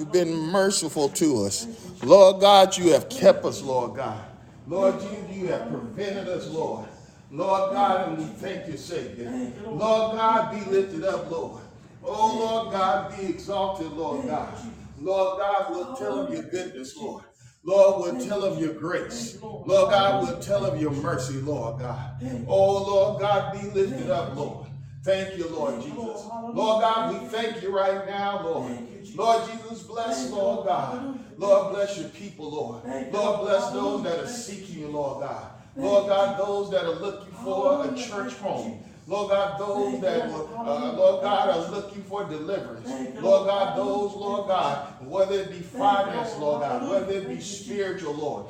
You've been merciful to us. Lord God, you have kept us, Lord God. Lord Jesus, you have prevented us, Lord. Lord God, and we thank you, Savior. Lord God, be lifted up, Lord. Oh, Lord God, be exalted, Lord God. Lord God, we'll tell of your goodness, Lord. Lord, we'll tell of your grace. Lord God, we'll tell of your mercy, Lord God. Oh, Lord God, be lifted up, Lord. Thank you, Lord Jesus. Lord God, we thank you right now, Lord. Lord Jesus, bless, Lord God. Lord, bless your people, Lord. Lord, bless those that are seeking you, Lord God. Lord God, those that are looking for a church home. Lord God, those that, uh, Lord God, are looking for deliverance. Lord God, those, Lord God, whether it be finance, Lord. God, whether it be spiritual, Lord.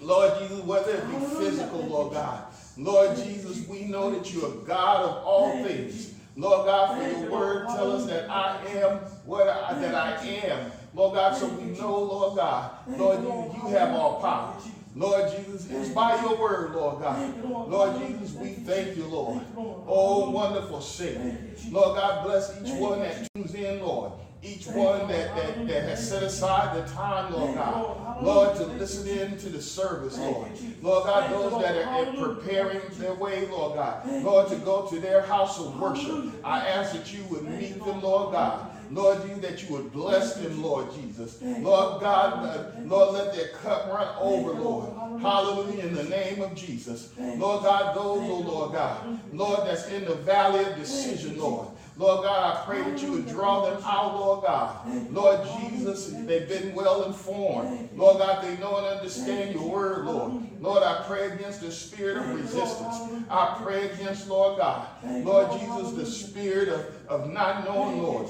Lord Jesus, whether it be physical, Lord God. Lord Jesus, we know that you are God of all things. Lord God, for your word tell us that I am what I, that I am. Lord God, so we know, Lord God, Lord, you, you have all power. Lord Jesus, it's by your word, Lord God. Lord Jesus, we thank you, Lord. Oh, wonderful Savior. Lord God, bless each one that tunes in, Lord. Each one that, that, that has set aside the time, Lord God. Lord, to listen in to the service, Lord. Lord God, those that are preparing their way, Lord God. Lord, to go to their house of worship. I ask that you would meet them, Lord God. Lord, you that you would bless them, Lord Jesus. Lord God, uh, Lord, let their cup run over, Lord. Hallelujah, in the name of Jesus. Lord God, those, oh Lord God, Lord, that's in the valley of decision, Lord. Lord God, I pray that you would draw them out, Lord God. Lord Jesus, they've been well informed. Lord God, they know and understand your word, Lord. Lord, I pray against the spirit of resistance. I pray against, Lord God, Lord Jesus, the spirit of, of not knowing, Lord.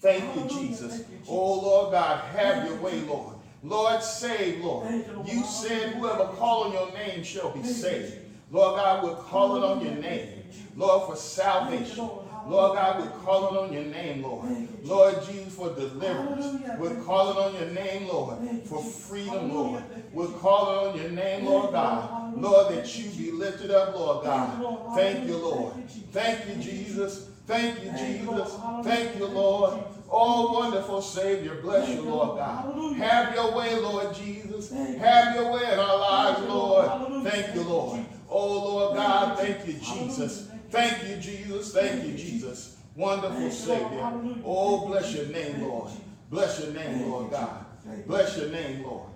Thank you, Jesus. Oh, Lord God, have your way, Lord. Lord, save, Lord. You said whoever call on your name shall be saved. Lord God, we're calling on your name. Lord, for salvation. Lord God, we're calling on your name, Lord. Lord Jesus, for deliverance. We're calling on your name, Lord, for freedom, Lord. We're calling on your name, Lord God. Lord, that you be lifted up, Lord God. Thank you, Lord. Thank you, Jesus. Thank you, Jesus. Thank you, Lord. Oh, wonderful Savior, bless you, Lord God. Have your way, Lord Jesus. Have your way in our lives, Lord. Thank you, Lord. Oh, Lord God, thank you, Jesus. Thank you, Jesus. Thank you, Jesus. Wonderful Savior. Oh, bless your name, Lord. Bless your name, Lord God. Bless your name, Lord.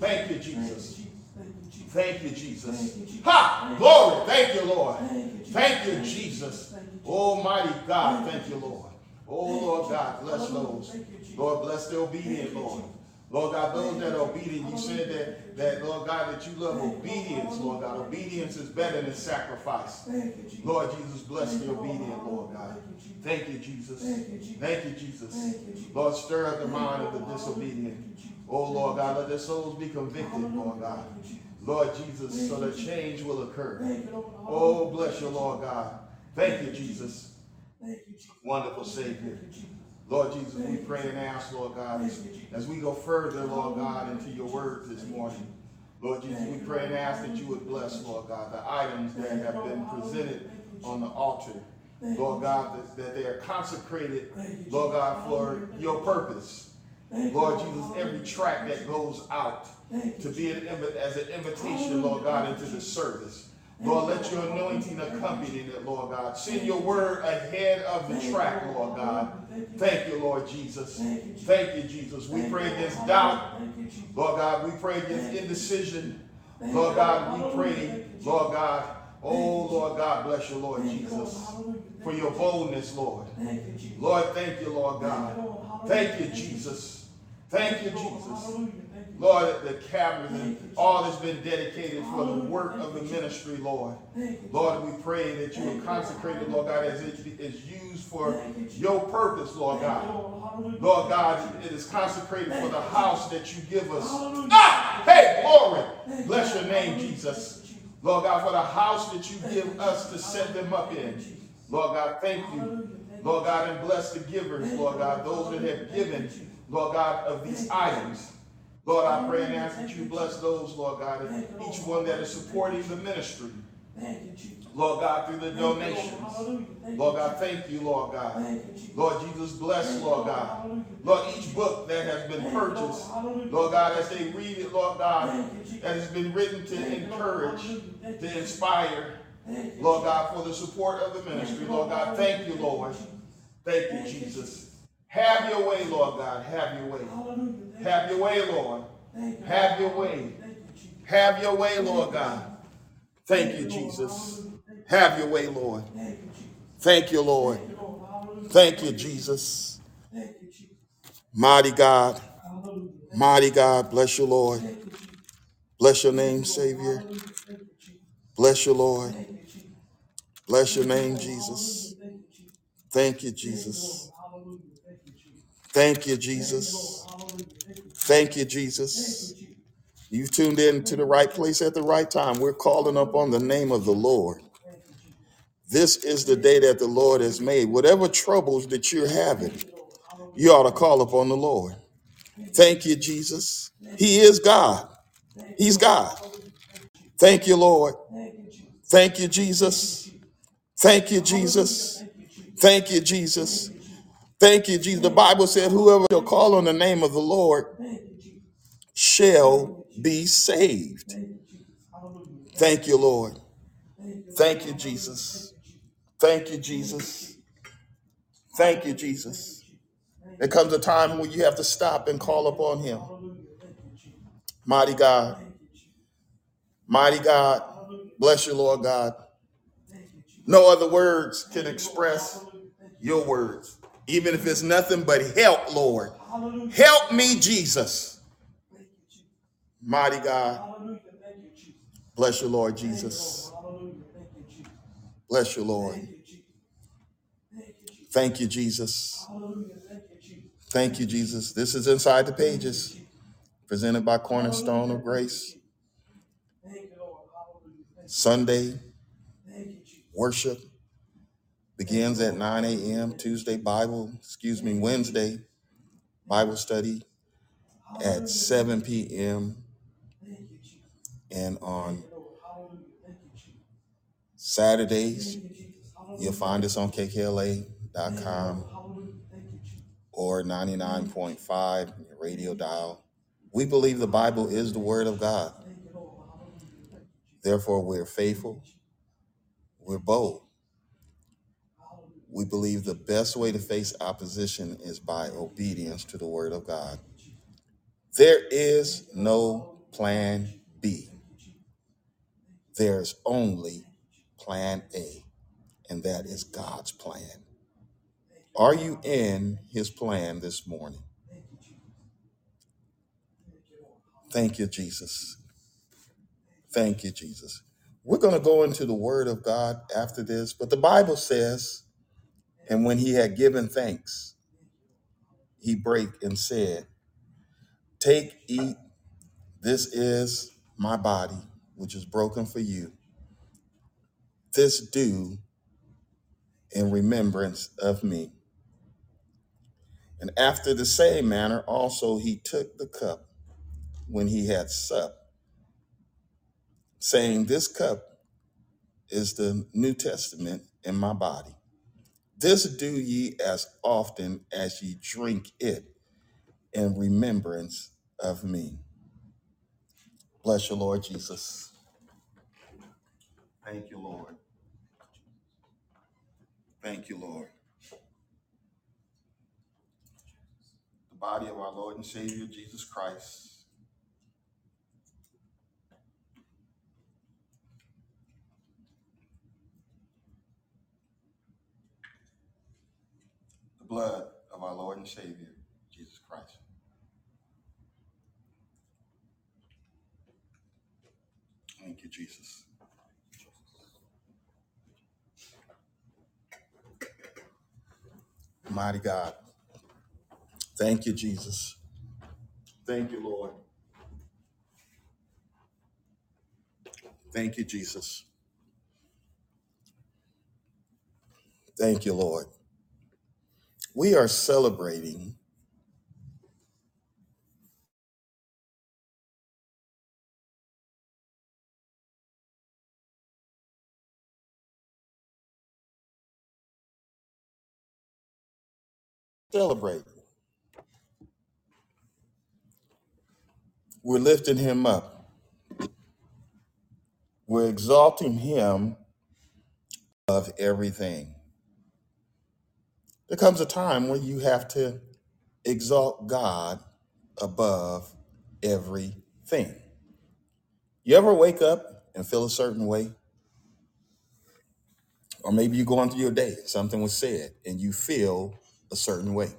Thank you, Jesus. Thank you, Jesus. Ha! Glory. Thank you, Lord. Thank you, Jesus. Almighty God, thank you, Lord. Oh, Lord God, bless those. Lord, bless the obedient, Lord. Lord God, those that are obedient, you said that, that, Lord God, that you love obedience, Lord God. Obedience is better than sacrifice. Lord Jesus, bless the obedient, Lord God. Thank you, Jesus. Thank you, Jesus. Lord, stir up the mind of the disobedient. Oh, Lord God, let their souls be convicted, Lord God. Lord Jesus, so that change will occur. Oh, bless you, Lord God. Thank you, Jesus. Wonderful Savior. Lord Jesus, we pray and ask, Lord God, as, we go further, Lord God, into your word this morning. Lord Jesus, we pray and ask that you would bless, Lord God, the items that have been presented on the altar. Lord God, that, that they are consecrated, Lord God, for your purpose. Lord Jesus, every track that goes out to be an, as an invitation, Lord God, into the service. Lord, let your anointing accompany it, Lord God. Send your word ahead of the track, Lord God. Thank you, Lord Jesus. Thank you, Jesus. We pray against doubt. Lord God, we pray against indecision. Lord God, we pray, Lord God. Oh, Lord God, bless you, Lord Jesus, for your boldness, Lord. Lord, thank you, Lord God. Thank you, Jesus. Thank you, Jesus. Lord, the cabinet and all that's been dedicated for the work of the ministry, Lord. Lord, we pray that you will consecrate it, Lord God, as it is used for your purpose, Lord God. Lord God, it is consecrated for the house that you give us. Ah! Hey, glory! Bless your name, Jesus. Lord God, for the house that you give us to set them up in. Lord God, thank you. Lord God, and bless the givers, Lord God, those that have given, Lord God, of these items. Lord, I pray and ask that you bless those, Lord God, and each one that is supporting the ministry. Lord God, through the Thank you, Lord. donations. Lord God, thank you, Lord God. Thank you, Jesus. Lord Jesus, bless, Lord God. Lord, each book that has been Thank you, Lord. purchased, Lord God, as they read it, Lord God, Thank you, Jesus. that has been written to Thank you, Lord. encourage, Hallelujah. Thank you, to inspire, Lord God, for the support of the ministry. Lord God, thank you, Lord. Jesus. Thank you, Thank you, Jesus. Have your way, Lord God. Have your way. Hallelujah. Have your way, Lord. Have your way. Thank you, Jesus. Have your way, Lord God. Thank you, Jesus. Hallelujah. Thank you. Have your way, Lord. Thank you, Jesus. Thank you, Lord. Thank you, Lord. Hallelujah. Thank you, Jesus. Thank you, Jesus. Mighty God, mighty God, bless you, Lord. Thank you, Jesus. Bless your name. Savior. Hallelujah. Thank you, Bless you, Lord. Jesus. Bless your name, Jesus. Thank you, Jesus. Thank you, Thank you, Lord. Jesus. Hallelujah. Thank you, Jesus. Thank you. Jesus. Thank you. Jesus. you, Jesus. You've tuned in to the right place at the right time. We're calling upon the name of the Lord. This is the day that the Lord has made. Whatever troubles that you're having, you, ought to call upon the Lord. Thank you, Jesus. He is God. He's God. Thank you, Lord. Thank you, Jesus. Thank you, Jesus. Thank you, Jesus. Thank you, Jesus. The Bible said, Whoever shall call on the name of the Lord shall be saved. Thank you, Lord. Thank you, Jesus. Thank you, Jesus. Thank you, Jesus. There comes a time when you have to stop and call upon Him. Mighty God, mighty God, bless you, Lord God. No other words can express your words, even if it's nothing but help, Lord. Hallelujah. Help me, Jesus. You, Jesus. Mighty God, you, Jesus. bless you, Lord Jesus. Lord. Hallelujah. Thank you, Jesus. Bless you, Lord. Thank you, Jesus. Thank you, Jesus. Thank you, Jesus. Hallelujah. Thank you, Jesus. Thank you, Jesus. This is Inside the Pages, presented by Cornerstone of Grace. Thank you, Thank you. Sunday Jesus. worship begins at 9 a.m. Tuesday Bible, excuse me, Wednesday Bible study at 7 p.m. And on. Saturdays, you'll find us on kkla.com or 99.5 radio dial. We believe the Bible is the Word of God. Therefore, we're faithful, we're bold. We believe the best way to face opposition is by obedience to the Word of God. There is no plan B. There's only plan A, and that is God's plan. Are you in His plan this morning? Thank you, Jesus. Thank you, Jesus. We're going to go into the Word of God after this, but the Bible says, and when He had given thanks, He brake and said, Take, eat, this is my body, which is broken for you. This do in remembrance of me. And after the same manner, also he took the cup when he had supped, saying, This cup is the New Testament in my body. This do ye as often as ye drink it in remembrance of me. Bless you, Lord Jesus. Thank you, Lord. Thank you, Lord. The body of our Lord and Savior Jesus Christ. The blood of our Lord and Savior Jesus Christ. Thank you, Jesus. Mighty God. Thank you, Jesus. Thank you, Lord. Thank you, Jesus. Thank you, Lord. We are celebrating celebrating. We're lifting him up. We're exalting him of everything. There comes a time when you have to exalt God above everything. You ever wake up and feel a certain way? Or maybe you're going through your day, something was said, and you feel a certain way.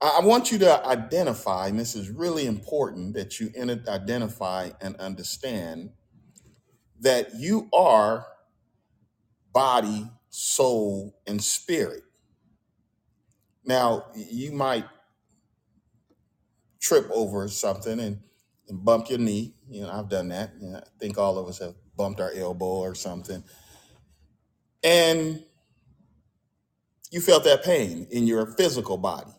I want you to identify, and this is really important that you identify and understand that you are body, soul, and spirit. Now, you might trip over something and, and bump your knee. You know, I've done that. You know, I think all of us have bumped our elbow or something. And you felt that pain in your physical body.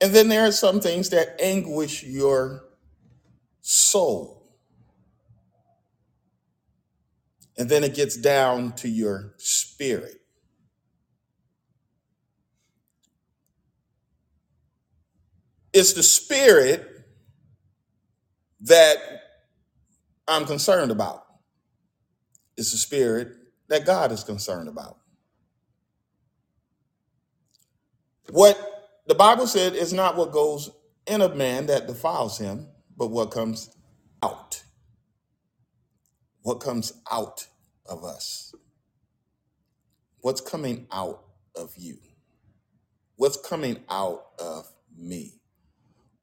And then there are some things that anguish your soul. And then it gets down to your spirit. It's the spirit that I'm concerned about. It's the spirit that God is concerned about. What the Bible said is not what goes in a man that defiles him, but what comes out. What comes out of us. What's coming out of you. What's coming out of me.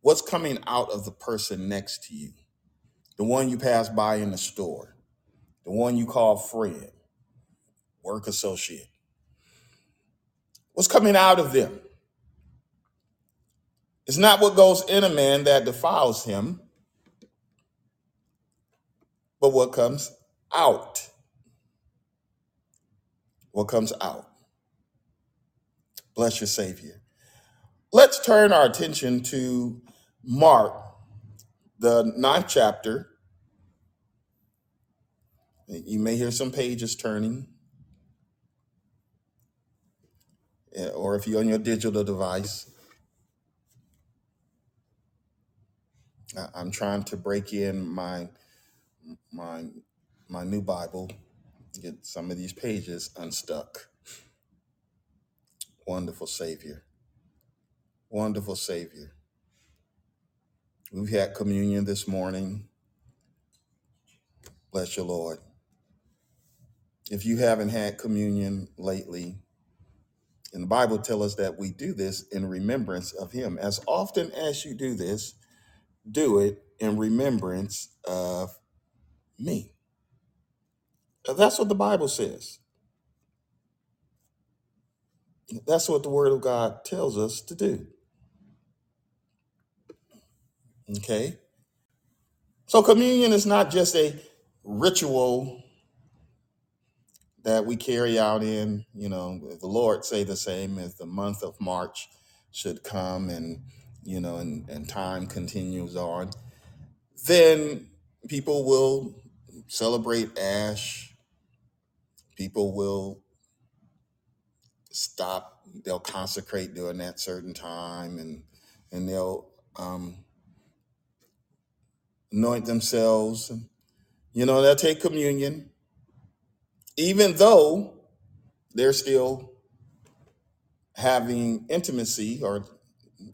What's coming out of the person next to you. The one you pass by in the store. The one you call friend, work associate. What's coming out of them. It's not what goes in a man that defiles him, what comes out. What comes out. Bless your Savior. Let's turn our attention to Mark, the ninth chapter. You may hear some pages turning, eh, or if you're on your digital device, I'm trying to break in my my my new Bible, get some of these pages unstuck. Wonderful Savior, wonderful Savior. We've had communion this morning. Bless your Lord. If you haven't had communion lately, and the Bible tells us that we do this in remembrance of Him. As often as you do this, do it in remembrance of me. That's what the Bible says. That's what the Word of God tells us to do. Okay? So, communion is not just a ritual that we carry out in, you know, the Lord say the same as the month of March should come and, you know, and, and time continues on, then people will celebrate Ash. People will stop, they'll consecrate during that certain time and, and they'll um, anoint themselves. And, you know, they'll take communion, even though they're still having intimacy or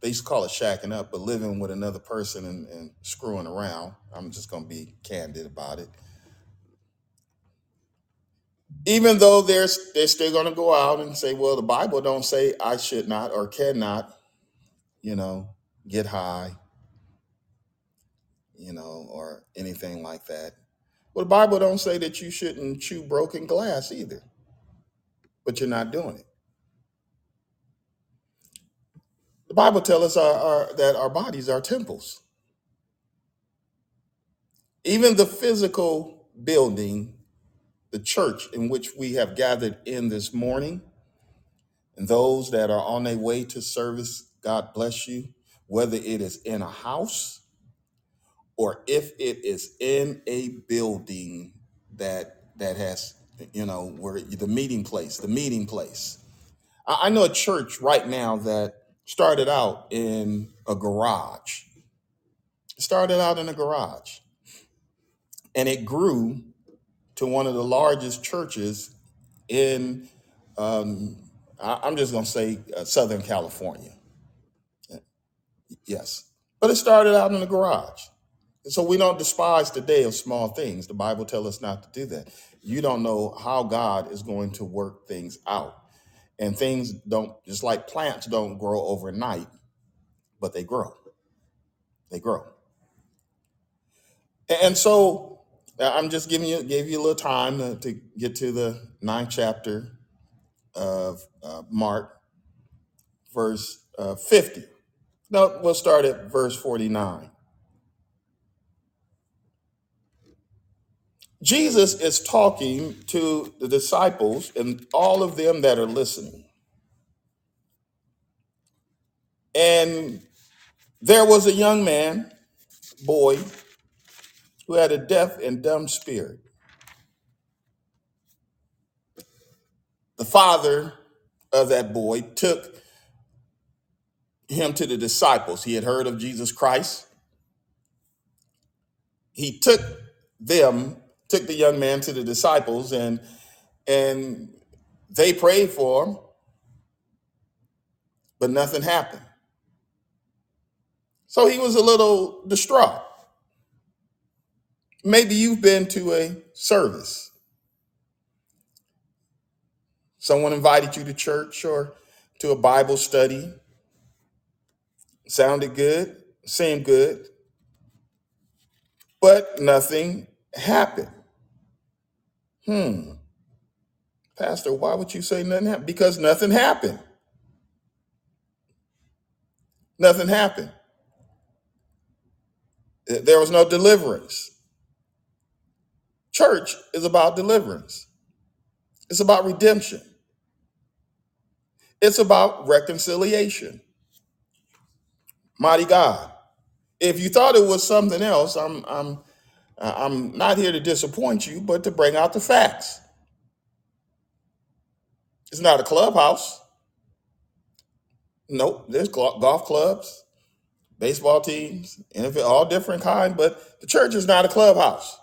they used to call it shacking up, but living with another person and, and screwing around. I'm just going to be candid about it. Even though they're they're still going to go out and say, well, the Bible don't say I should not or cannot, you know, get high, you know, or anything like that. Well, the Bible don't say that you shouldn't chew broken glass either, but you're not doing it. The Bible tells us our, our, that our bodies are temples. Even the physical building, the church in which we have gathered in this morning, and those that are on their way to service, God bless you, whether it is in a house or if it is in a building that that has you know, where the meeting place, the meeting place. I, I know a church right now that started out in a garage. It started out in a garage, and it grew to one of the largest churches in, um, I, I'm just going to say, uh, Southern California. Yes, but it started out in the garage. And So we don't despise the day of small things. The Bible tells us not to do that. You don't know how God is going to work things out. And things don't, just like plants don't grow overnight, but they grow. They grow. And so uh, I'm just giving you, gave you a little time to, to get to the ninth chapter of uh, Mark, verse uh, 50. No, we'll start at verse 49. Jesus is talking to the disciples and all of them that are listening. And there was a young man, boy, who had a deaf and dumb spirit. The father of that boy took him to the disciples. He had heard of Jesus Christ. He took them, took the young man to the disciples, and and they prayed for him, but nothing happened. So he was a little distraught. Maybe you've been to a service. Someone invited you to church or to a Bible study. Sounded good, seemed good, but nothing happened. Hmm. Pastor, why would you say nothing happened? Because nothing happened. Nothing happened. There was no deliverance. Church is about deliverance. It's about redemption. It's about reconciliation. Mighty God. If you thought it was something else, I'm I'm I'm not here to disappoint you, but to bring out the facts. It's not a clubhouse. Nope. There's gol- golf clubs, baseball teams, NFL, all different kind, but the church is not a clubhouse,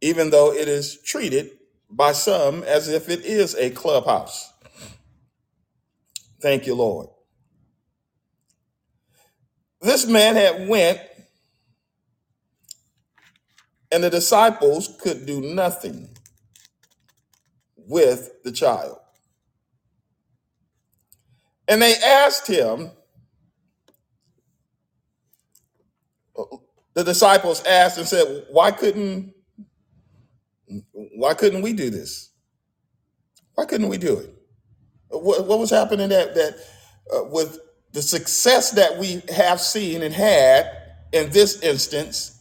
even though it is treated by some as if it is a clubhouse. Thank you, Lord. This man had went, and the disciples could do nothing with the child. And they asked him, the disciples asked and said, "Why couldn't why couldn't we do this? Why couldn't we do it? What, what was happening that that uh, with the success that we have seen and had in this instance,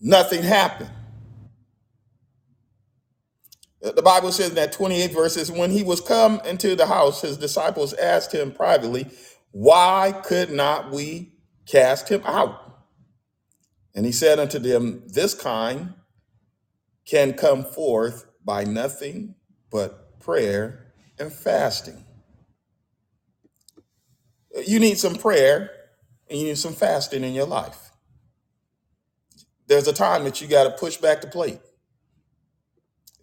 nothing happened. The Bible says in that 28 verses, when he was come into the house, his disciples asked him privately, Why could not we cast him out? And he said unto them, This kind can come forth by nothing but prayer and fasting. You need some prayer and you need some fasting in your life. There's a time that you got to push back the plate.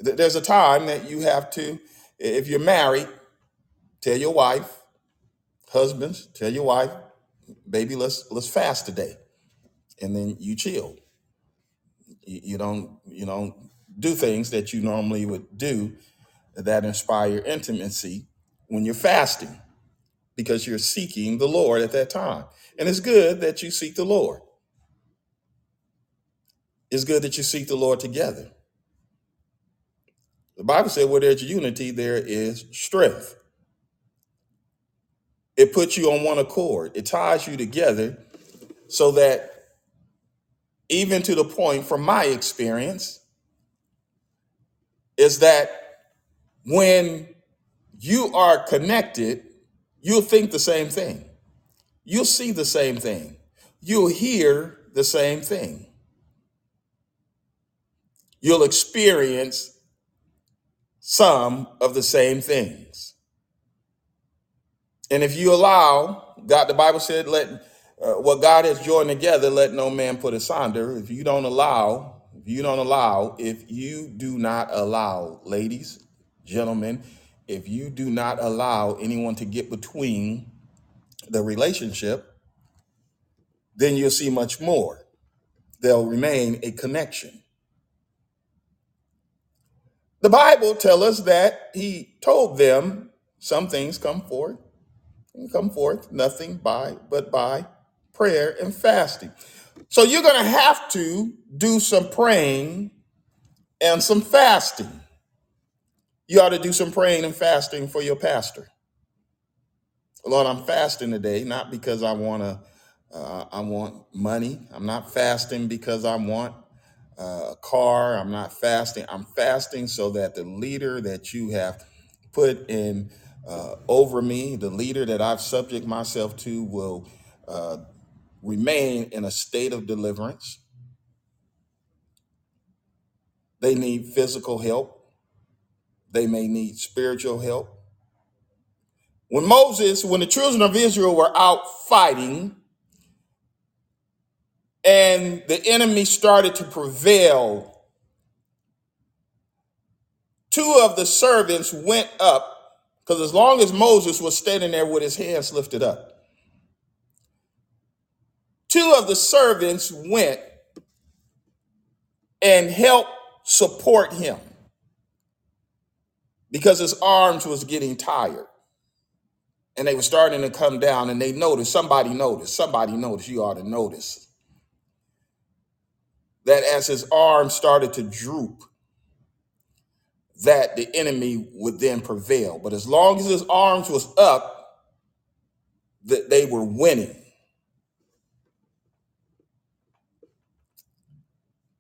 Th- There's a time that you have to, if you're married, tell your wife, husbands, tell your wife, baby, let's let's fast today. And then you chill. You, you don't you don't do things that you normally would do that inspire intimacy when you're fasting because you're seeking the Lord at that time. And it's good that you seek the Lord. It's good that you seek the Lord together. The Bible said where there's unity, there is strength. It puts you on one accord. It ties you together so that even to the point, from my experience, is that when you are connected, you'll think the same thing. You'll see the same thing. You'll hear the same thing. You'll experience some of the same things. And if you allow, God, the Bible said, let uh, what God has joined together, let no man put asunder. If you don't allow, you don't allow, if you do not allow, ladies, gentlemen, if you do not allow anyone to get between the relationship, then you'll see much more. There'll remain a connection. The Bible tells us that he told them some things come forth and come forth nothing by but by prayer and fasting. So you're going to have to do some praying and some fasting. You ought to do some praying and fasting for your pastor. Lord, I'm fasting today, not because I want to, uh, I want money. I'm not fasting because I want uh, a car. I'm not fasting. I'm fasting so that the leader that you have put in uh, over me, the leader that I've subject myself to, will uh, remain in a state of deliverance. They need physical help. They may need spiritual help. When Moses, when the children of Israel were out fighting and the enemy started to prevail two of the servants went up because as long as Moses was standing there with his hands lifted up, two of the servants went and helped support him because his arms was getting tired. And they were starting to come down and they noticed somebody noticed somebody noticed you ought to notice that as his arms started to droop that the enemy would then prevail. But as long as his arms was up that they were winning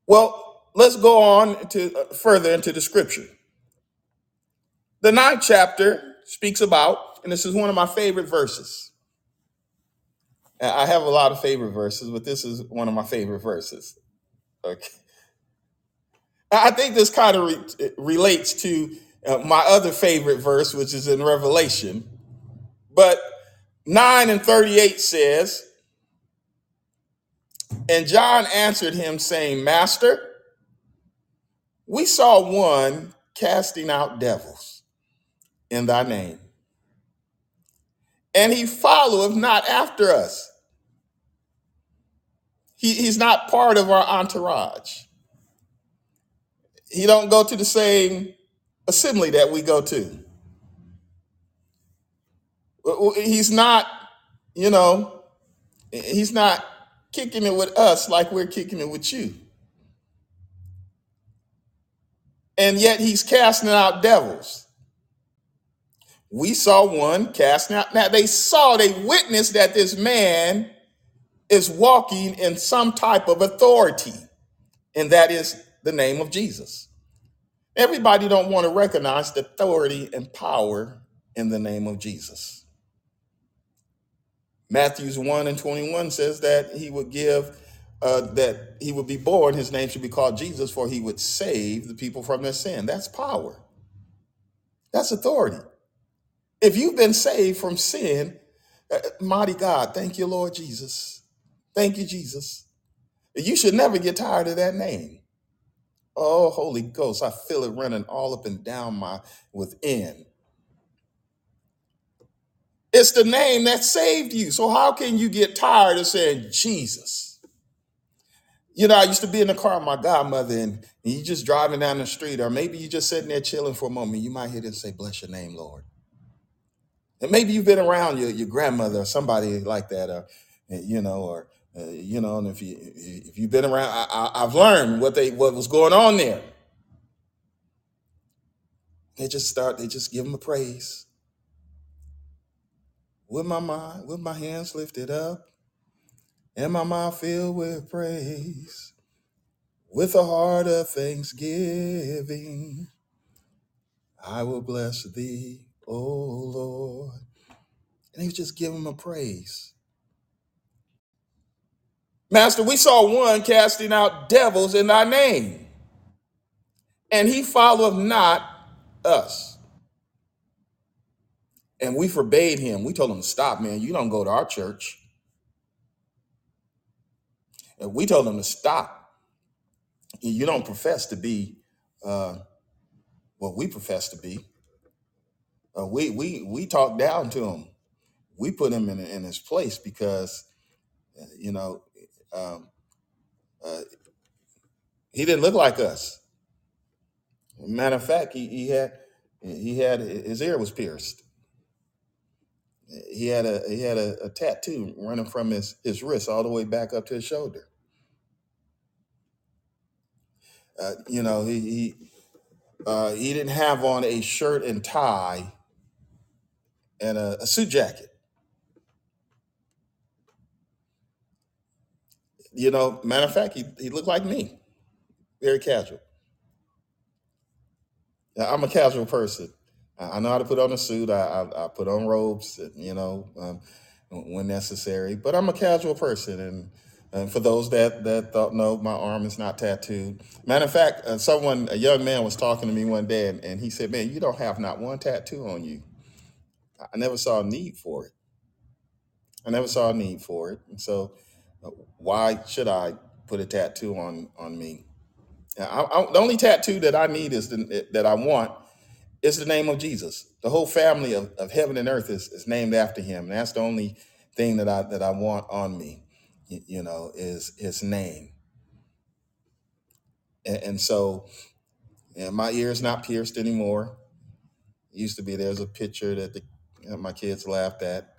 well let's go on to uh, further into the scripture. The ninth chapter speaks about and this is one of my favorite verses. I have a lot of favorite verses but this is one of my favorite verses. Okay. I think this kind of re- relates to uh, my other favorite verse which is in revelation. But 9 and 38 says and john answered him saying master we saw one casting out devils in thy name, and he followeth not after us. He, he's not part of our entourage. He don't go to the same assembly that we go to. He's not, you know, he's not kicking it with us like we're kicking it with you. And yet he's casting out devils. We saw one casting out. Now they saw, they witnessed that this man is walking in some type of authority, and that is the name of Jesus. Everybody don't want to recognize the authority and power in the name of Jesus. Matthews 1 and 21 says that he would give uh, that he would be born, his name should be called Jesus, for he would save the people from their sin. That's power. That's authority. If you've been saved from sin, uh, mighty God, thank you, Lord Jesus. Thank you, Jesus. You should never get tired of that name. Oh, Holy Ghost, I feel it running all up and down my within. It's the name that saved you. So how can you get tired of saying Jesus? You know, I used to be in the car with my godmother and, you just driving down the street, or maybe you just sitting there chilling for a moment. You might hear them say, Bless your name, Lord. And maybe you've been around your, your grandmother or somebody like that, or uh, you know, or uh, you know, and if you if you've been around, I, I, I've learned what they what was going on there. They just start, they just give them a praise with my mind, with my hands lifted up, and my mind filled with praise, with a heart of thanksgiving. I will bless thee, O Lord. And they just give him a praise. Master, we saw one casting out devils in thy name, and he followeth not us, and we forbade him. We told him to stop, man. You don't go to our church. And we told him to stop. You don't profess to be uh, what we profess to be. Uh, we we we talked down to him. We put him in in his place because uh, you know um, uh, he didn't look like us. Matter of fact, he, he had he had his ear was pierced. He had a he had a, a tattoo running from his his wrist all the way back up to his shoulder. Uh, you know he he uh, he didn't have on a shirt and tie and a, a suit jacket. You know, matter of fact, he he looked like me, very casual. Yeah, I'm a casual person. I know how to put on a suit. I, I, I put on robes, you know, um, when necessary. But I'm a casual person, and, and for those that that thought, no, my arm is not tattooed. Matter of fact, uh, someone, a young man, was talking to me one day, and, and he said, "Man, you don't have not one tattoo on you." I never saw a need for it. I never saw a need for it, and so uh, why should I put a tattoo on on me? I, I, the only tattoo that I need is the, that I want is the name of Jesus. The whole family of, of heaven and earth is, is named after him. And that's the only thing that I that I want on me, you know, is his name. And, and so yeah, my ear is not pierced anymore. It used to be there's a picture that the, my kids laughed at,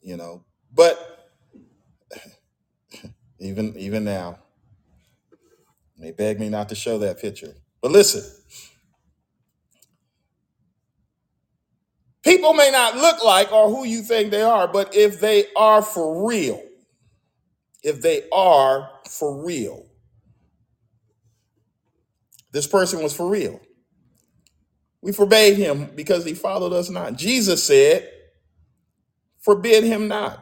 you know. But even even now, they beg me not to show that picture. But listen, people may not look like or who you think they are, but if they are for real, if they are for real, this person was for real. We forbade him because he followed us not. Jesus said, Forbid him not,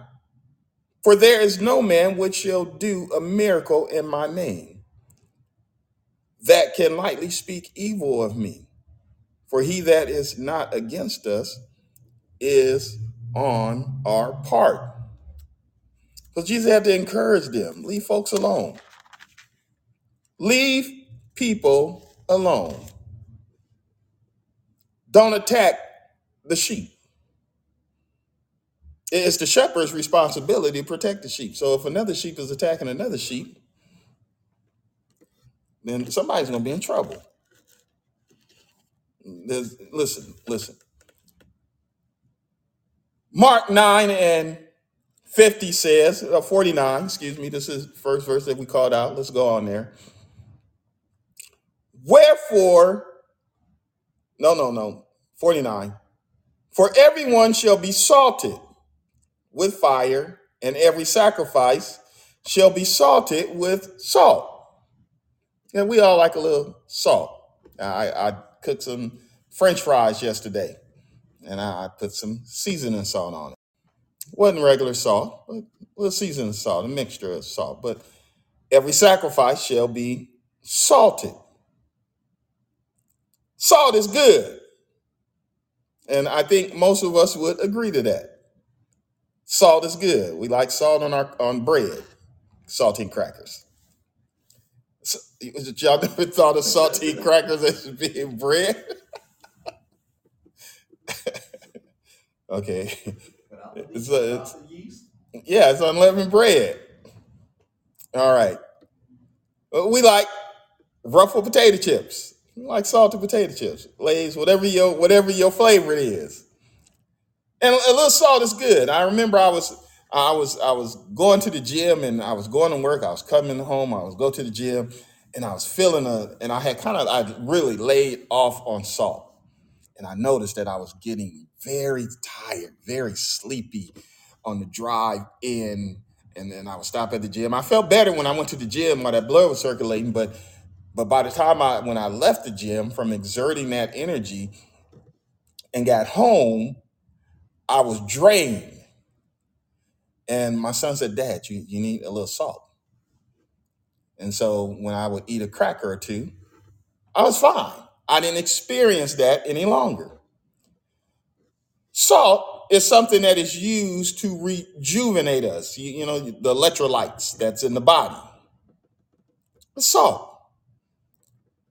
for there is no man which shall do a miracle in my name that can lightly speak evil of me. For he that is not against us is on our part. Because Jesus had to encourage them leave folks alone, leave people alone. Don't attack the sheep. It's the shepherd's responsibility to protect the sheep. So if another sheep is attacking another sheep, then somebody's going to be in trouble. There's, listen, listen. Mark 9 and 50 says, uh, 49, excuse me, this is the first verse that we called out. Let's go on there. Wherefore, no, no, no, 49. For everyone shall be salted with fire, and every sacrifice shall be salted with salt. And we all like a little salt. I, I cooked some French fries yesterday, and I, put some seasoning salt on it. wasn't regular salt, but little seasoning salt, a mixture of salt. But every sacrifice shall be salted. Salt is good, and I think most of us would agree to that. Salt is good. We like salt on our on bread, saltine crackers. So, y'all never thought of saltine crackers as being bread? Okay, it's, uh, it's without the yeast, yeah, it's unleavened bread. All right, Uh, we like ruffled potato chips. We like salted potato chips, Lay's, whatever your whatever your flavor is. And a little salt is good. I remember I was I was I was going to the gym and I was going to work. I was coming home. I was go to the gym, and I was feeling a and I had kind of I really laid off on salt, and I noticed that I was getting very tired, very sleepy on the drive in, and then I would stop at the gym. I felt better when I went to the gym while that blood was circulating, but but by the time I when I left the gym from exerting that energy and got home, I was drained. And my son said, Dad, you, you need a little salt. And so when I would eat a cracker or two, I was fine. I didn't experience that any longer. Salt is something that is used to rejuvenate us. You, you know, the electrolytes that's in the body. Salt.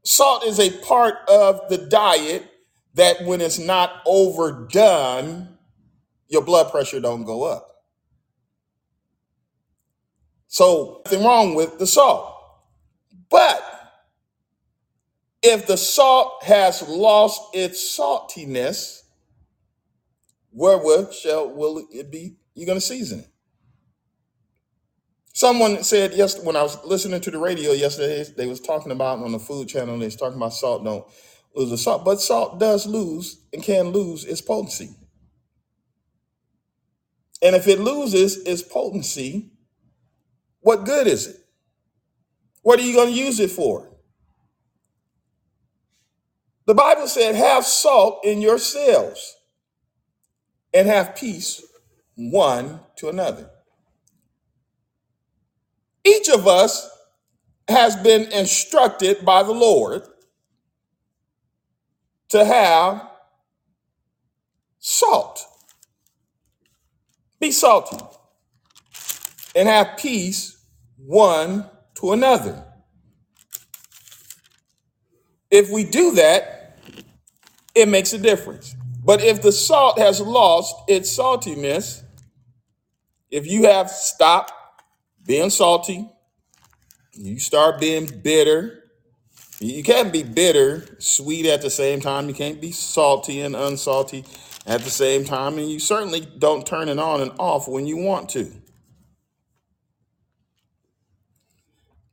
Salt is a part of the diet that when it's not overdone, your blood pressure don't go up. So nothing wrong with the salt. But if the salt has lost its saltiness, wherewith shall will it be you're to season it? Someone said yes when I was listening to the radio yesterday, they was talking about on the food channel, they was talking about salt don't lose the salt, but salt does lose and can lose its potency. And if it loses its potency, what good is it? What are you to use it for? The Bible said, have salt in yourselves and have peace one to another. Each of us has been instructed by the Lord to have salt. Be salty and have peace one to another. If we do that, it makes a difference. But if the salt has lost its saltiness, if you have stopped being salty, you start being bitter. You can't be bitter, sweet at the same time. You can't be salty and unsalty at the same time. And you certainly don't turn it on and off when you want to.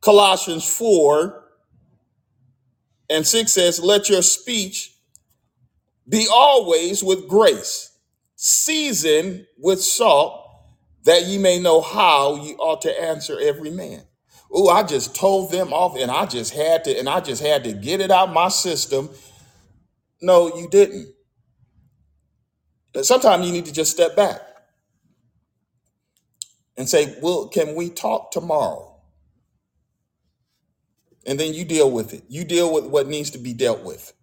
Colossians 4 and 6 says, Let your speech be always with grace, seasoned with salt, that ye may know how ye ought to answer every man. Oh, I just told them off and I just had to, and I just had to get it out my system. No, you didn't. Sometimes you need to just step back and say, Well, can we talk tomorrow? And then you deal with it. You deal with what needs to be dealt with.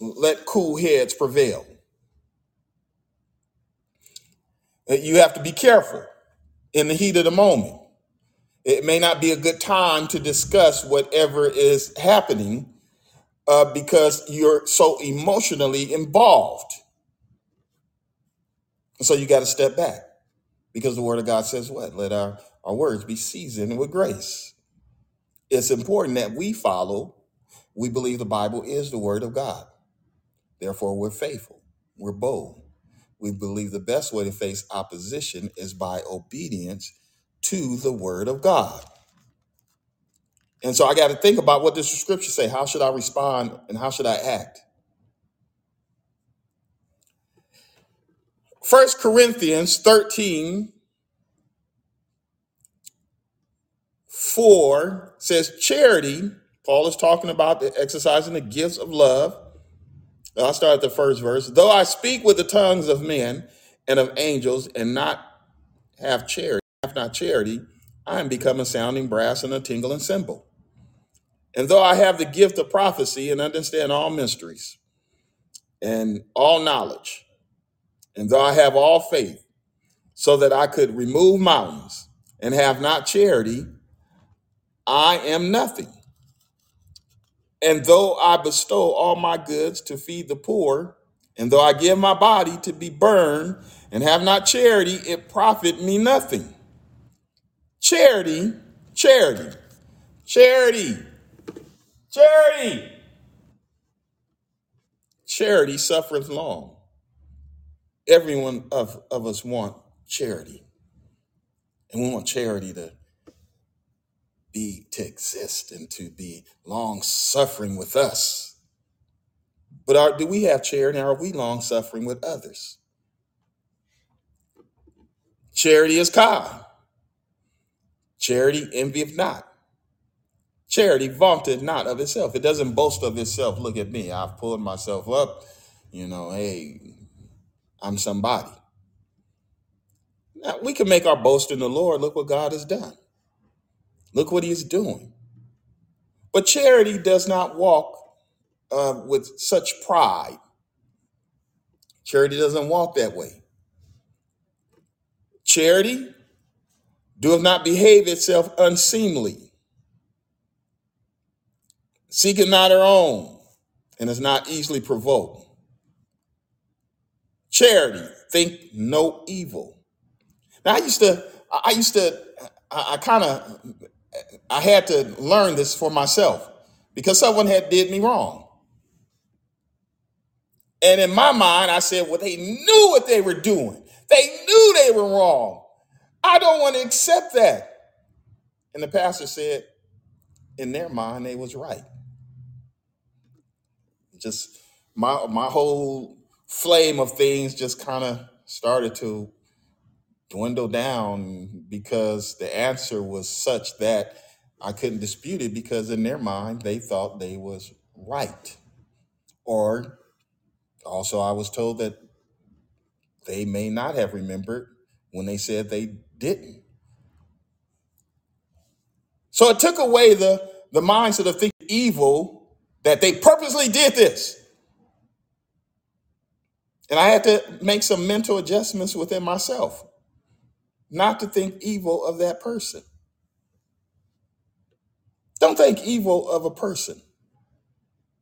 Let cool heads prevail. Uh, You have to be careful in the heat of the moment. It may not be a good time to discuss whatever is happening uh, because you're so emotionally involved. So you got to step back because the word of God says what? Let our, our words be seasoned with grace. It's important that we follow. We believe the Bible is the word of God. Therefore, we're faithful. We're bold. We believe the best way to face opposition is by obedience to the word of God. And so I got to think about what does the scripture say? How should I respond and how should I act? First Corinthians 13 4 says, Charity, Paul is talking about the exercising the gifts of love. I'll start at the first verse. Though I speak with the tongues of men and of angels and not have charity, have not charity, I am become a sounding brass and a tingling cymbal. And though I have the gift of prophecy and understand all mysteries and all knowledge, and though I have all faith, so that I could remove mountains and have not charity, I am nothing. And though I bestow all my goods to feed the poor, and though I give my body to be burned and have not charity, it profit me nothing. Charity, charity, charity, charity, charity suffereth long. Everyone of, of us want charity. And we want charity to be to exist and to be long suffering with us. But are, do we have charity? Are we long suffering with others? Charity is kind. Charity envieth not. Charity vaunted not of itself. It doesn't boast of itself. Look at me. I've pulled myself up. You know, hey, I'm somebody. Now, we can make our boast in the Lord. Look what God has done. Look what he is doing. But charity does not walk uh, with such pride. Charity doesn't walk that way. Charity doeth not behave itself unseemly, seeketh not her own, and is not easily provoked. Charity think no evil. Now I used to, I used to, I, I kind of, I had to learn this for myself because someone had did me wrong, and in my mind I said, well, they knew what they were doing. They knew they were wrong. I don't want to accept that. And the pastor said, in their mind, they was right. Just my my whole flame of things just kind of started to dwindle down because the answer was such that I couldn't dispute it because in their mind they thought they was right. Or also I was told that they may not have remembered when they said they didn't. So it took away the the mindset of thinking evil that they purposely did this. And I had to make some mental adjustments within myself not to think evil of that person. Don't think evil of a person.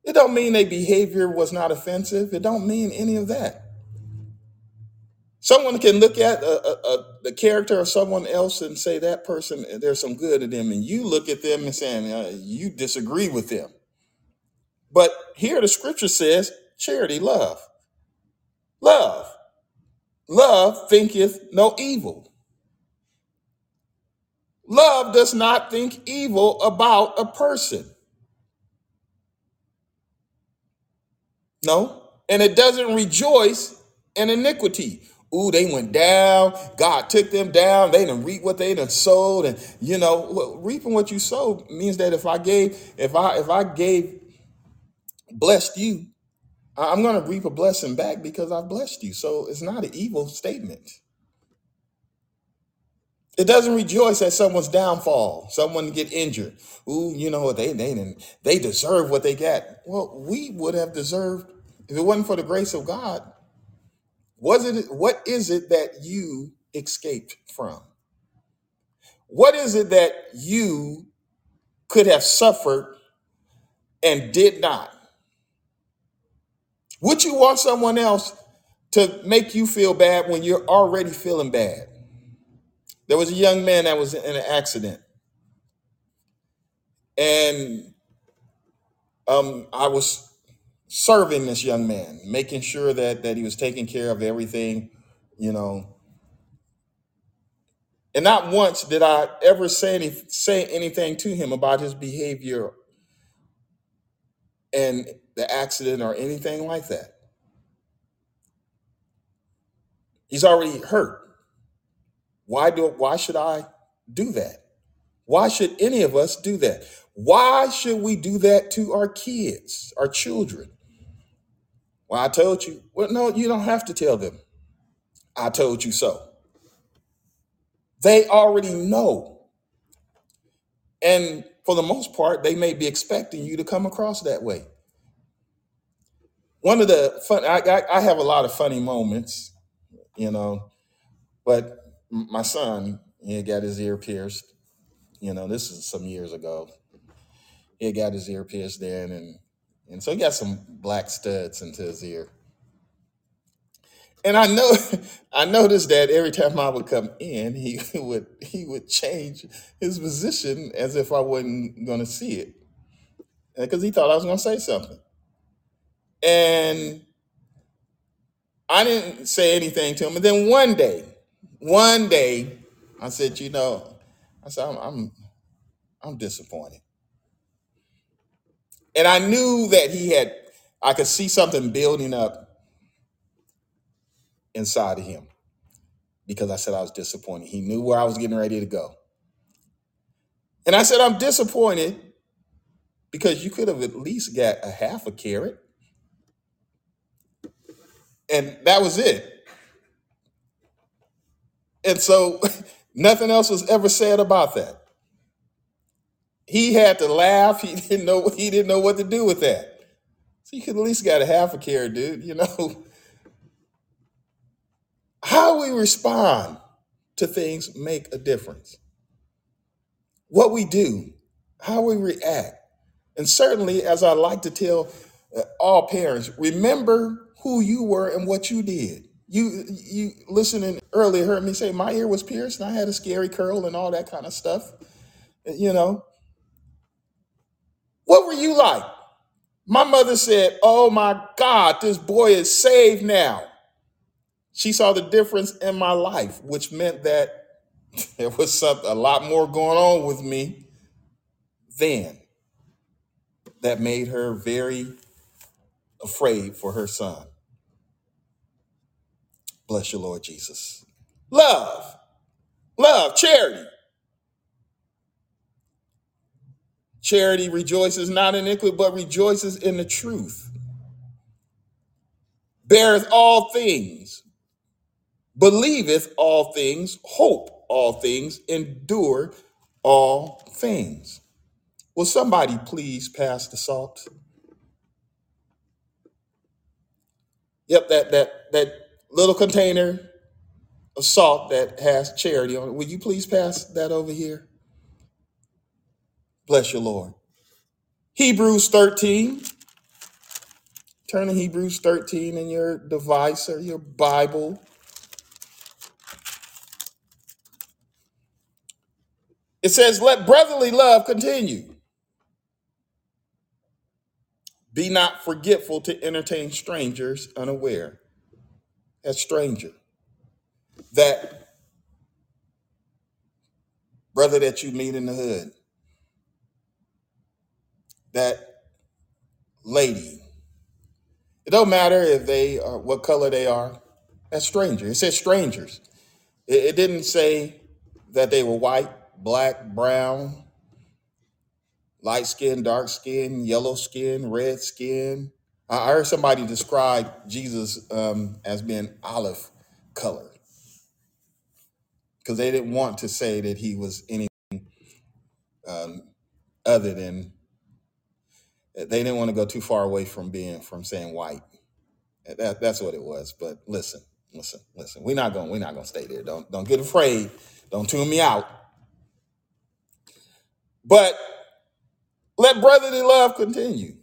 It don't mean their behavior was not offensive. It don't mean any of that. Someone can look at a, a, a, the character of someone else and say that person, there's some good in them, and you look at them and saying uh, you disagree with them. But here the scripture says charity, love, love, love thinketh no evil. Love does not think evil about a person. No. And it doesn't rejoice in iniquity. Ooh, they went down. God took them down. They didn't reap what they done sowed. And you know, reaping what you sowed means that if I gave, if I if I gave blessed you, I- I'm gonna reap a blessing back because I've blessed you. So it's not an evil statement. It doesn't rejoice at someone's downfall, someone get injured. Ooh, you know what they they they deserve what they got. Well, we would have deserved if it wasn't for the grace of God. Was it what is it that you escaped from? What is it that you could have suffered and did not? Would you want someone else to make you feel bad when you're already feeling bad? There was a young man that was in an accident, and um, I was serving this young man, making sure that that he was taking care of everything, you know. And not once did I ever say any, say anything to him about his behavior and the accident or anything like that. He's already hurt. Why do why should I do that? Why should any of us do that? Why should we do that to our kids, our children? Well, I told you. Well, no, you don't have to tell them. I told you so. They already know. And for the most part, they may be expecting you to come across that way. One of the fun, I, I, I have a lot of funny moments, you know, but my son, he got his ear pierced. You know, this is some years ago. He got his ear pierced then, and and so he got some black studs into his ear. And I know, I noticed that every time I would come in, he would he would change his position as if I wasn't going to see it, because he thought I was going to say something. And I didn't say anything to him. And then one day, one day, I said, you know, I said, I'm I'm, I'm disappointed, and I knew that he had. I could see something building up inside of him because I said I was disappointed. He knew where I was getting ready to go. And I said, I'm disappointed because you could have at least got a half a carat. And that was it. And so nothing else was ever said about that. He had to laugh. He didn't know he didn't know what to do with that. So you could at least got a half a care, dude. You know how we respond to things make a difference. What we do, how we react, and certainly, as I like to tell uh, all parents, remember who you were and what you did. You you listening earlier heard me say my ear was pierced and I had a Jheri curl and all that kind of stuff. You know what were you like? My mother said, "Oh my God, this boy is saved now." She saw the difference in my life, which meant that there was something a lot more going on with me then that made her very afraid for her son. Bless you, Lord Jesus. Love, love, charity. Charity rejoices not in iniquity, but rejoices in the truth. Beareth all things, believeth all things, hope all things, endure all things. Will somebody please pass the salt? Yep, that that that little container of salt that has charity on it. Would you please pass that over here? Bless your Lord. Hebrews 13. Turn to Hebrews 13 in your device or your Bible. It says, Let brotherly love continue. Be not forgetful to entertain strangers unaware. That stranger, that brother that you meet in the hood, that lady. It don't matter if they are what color they are. That stranger. It says strangers. It, it didn't say that they were white, black, brown, light skin, dark skin, yellow skin, red skin. I heard somebody describe Jesus um, as being olive colored because they didn't want to say that he was any um, other than they didn't want to go too far away from being from saying white. That, that's what it was. But listen, listen, listen. We're not going. We're not going to stay there. Don't don't get afraid. Don't tune me out. But let brotherly love continue.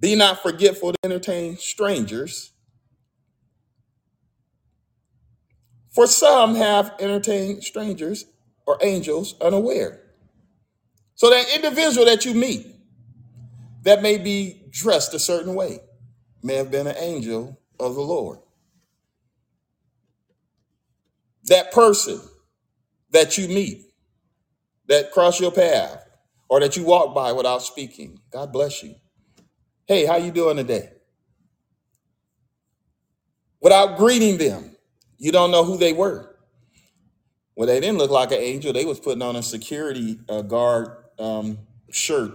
Be not forgetful to entertain strangers, for some have entertained strangers or angels unaware. So that individual that you meet that may be dressed a certain way may have been an angel of the Lord. That person that you meet that cross your path or that you walk by without speaking, God bless you. Hey, how you doing today? Without greeting them, you don't know who they were. Well, they didn't look like an angel. They was putting on a security uh, guard um, shirt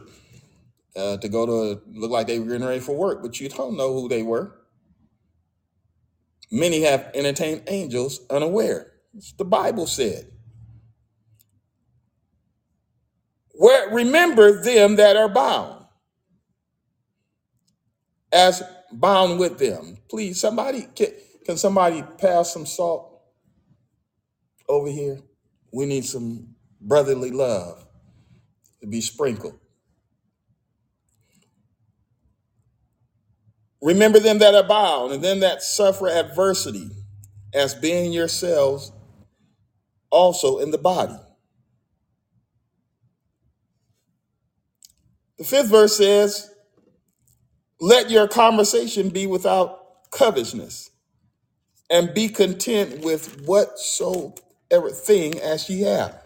uh, to go to look like they were getting ready for work, but you don't know who they were. Many have entertained angels unaware. The Bible said. Where remember them that are bound, as bound with them. Please, somebody can, can somebody pass some salt over here? We need some brotherly love to be sprinkled. Remember them that are bound, and them that suffer adversity, as being yourselves also in the body. The fifth verse says, Let your conversation be without covetousness, and be content with whatsoever thing as ye have.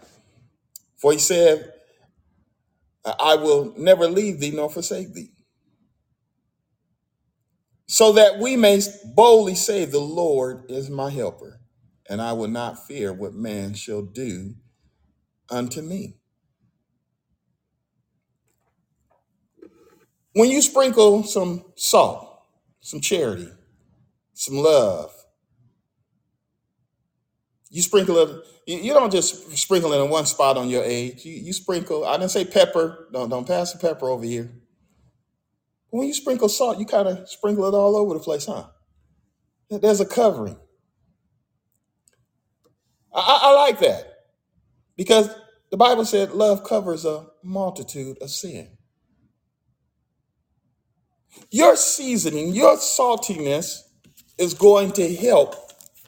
For he said, I will never leave thee nor forsake thee. So that we may boldly say, The Lord is my helper, and I will not fear what man shall do unto me. When you sprinkle some salt, some charity, some love, You sprinkle it. You, don't just sprinkle it in one spot on your age. You, you sprinkle. I didn't say pepper. Don't don't pass the pepper over here. When you sprinkle salt, you kind of sprinkle it all over the place, huh? There's a covering. I, I, I like that because the Bible said love covers a multitude of sin. Your seasoning, your saltiness is going to help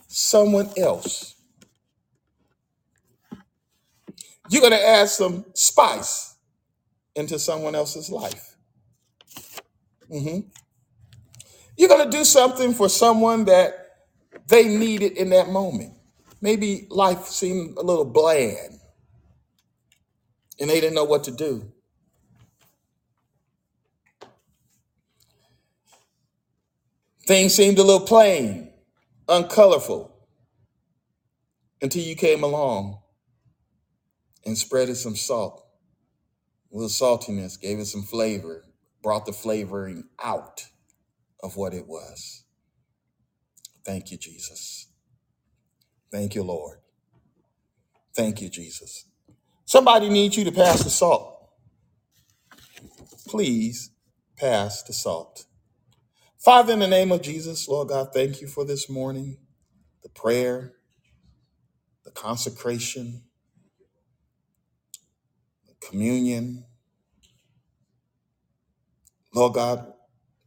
someone else. You're going to add some spice into someone else's life. Mhm. You're going to do something for someone that they needed in that moment. Maybe life seemed a little bland and they didn't know what to do. Things seemed a little plain, uncolorful until you came along and spreaded some salt, a little saltiness, gave it some flavor, brought the flavoring out of what it was. Thank you, Jesus. Thank you, Lord. Thank you, Jesus. Somebody needs you to pass the salt. Please pass the salt. Father, in the name of Jesus, Lord God, thank you for this morning, the prayer, the consecration, the communion. Lord God,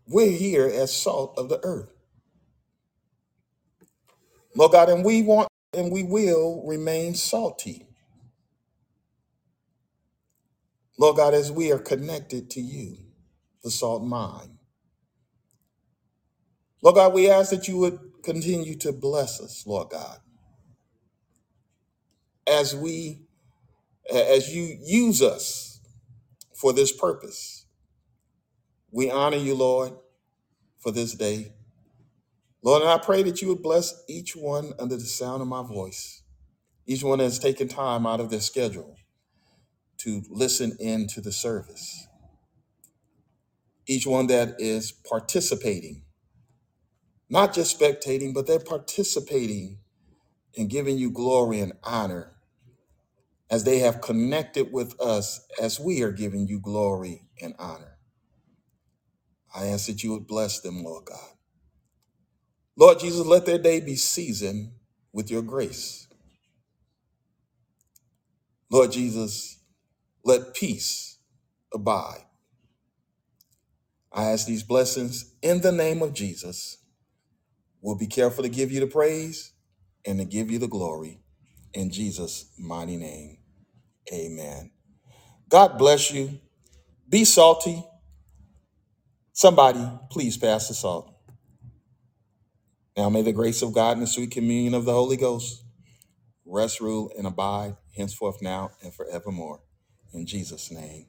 we're here as salt of the earth. Lord God, and we want and we will remain salty. Lord God, as we are connected to you, the salt mine. Lord God, we ask that you would continue to bless us, Lord God, as we as you use us for this purpose. We honor you, Lord, for this day. Lord, and I pray that you would bless each one under the sound of my voice, each one that has taken time out of their schedule to listen in to the service, each one that is participating, not just spectating, but they're participating in giving you glory and honor as they have connected with us as we are giving you glory and honor. I ask that you would bless them, Lord God. Lord Jesus, let their day be seasoned with your grace. Lord Jesus, let peace abide. I ask these blessings in the name of Jesus. We'll be careful to give you the praise and to give you the glory. In Jesus' mighty name, amen. God bless you. Be salty. Somebody, please pass the salt. Now may the grace of God and the sweet communion of the Holy Ghost rest, rule, and abide henceforth now and forevermore. In Jesus' name.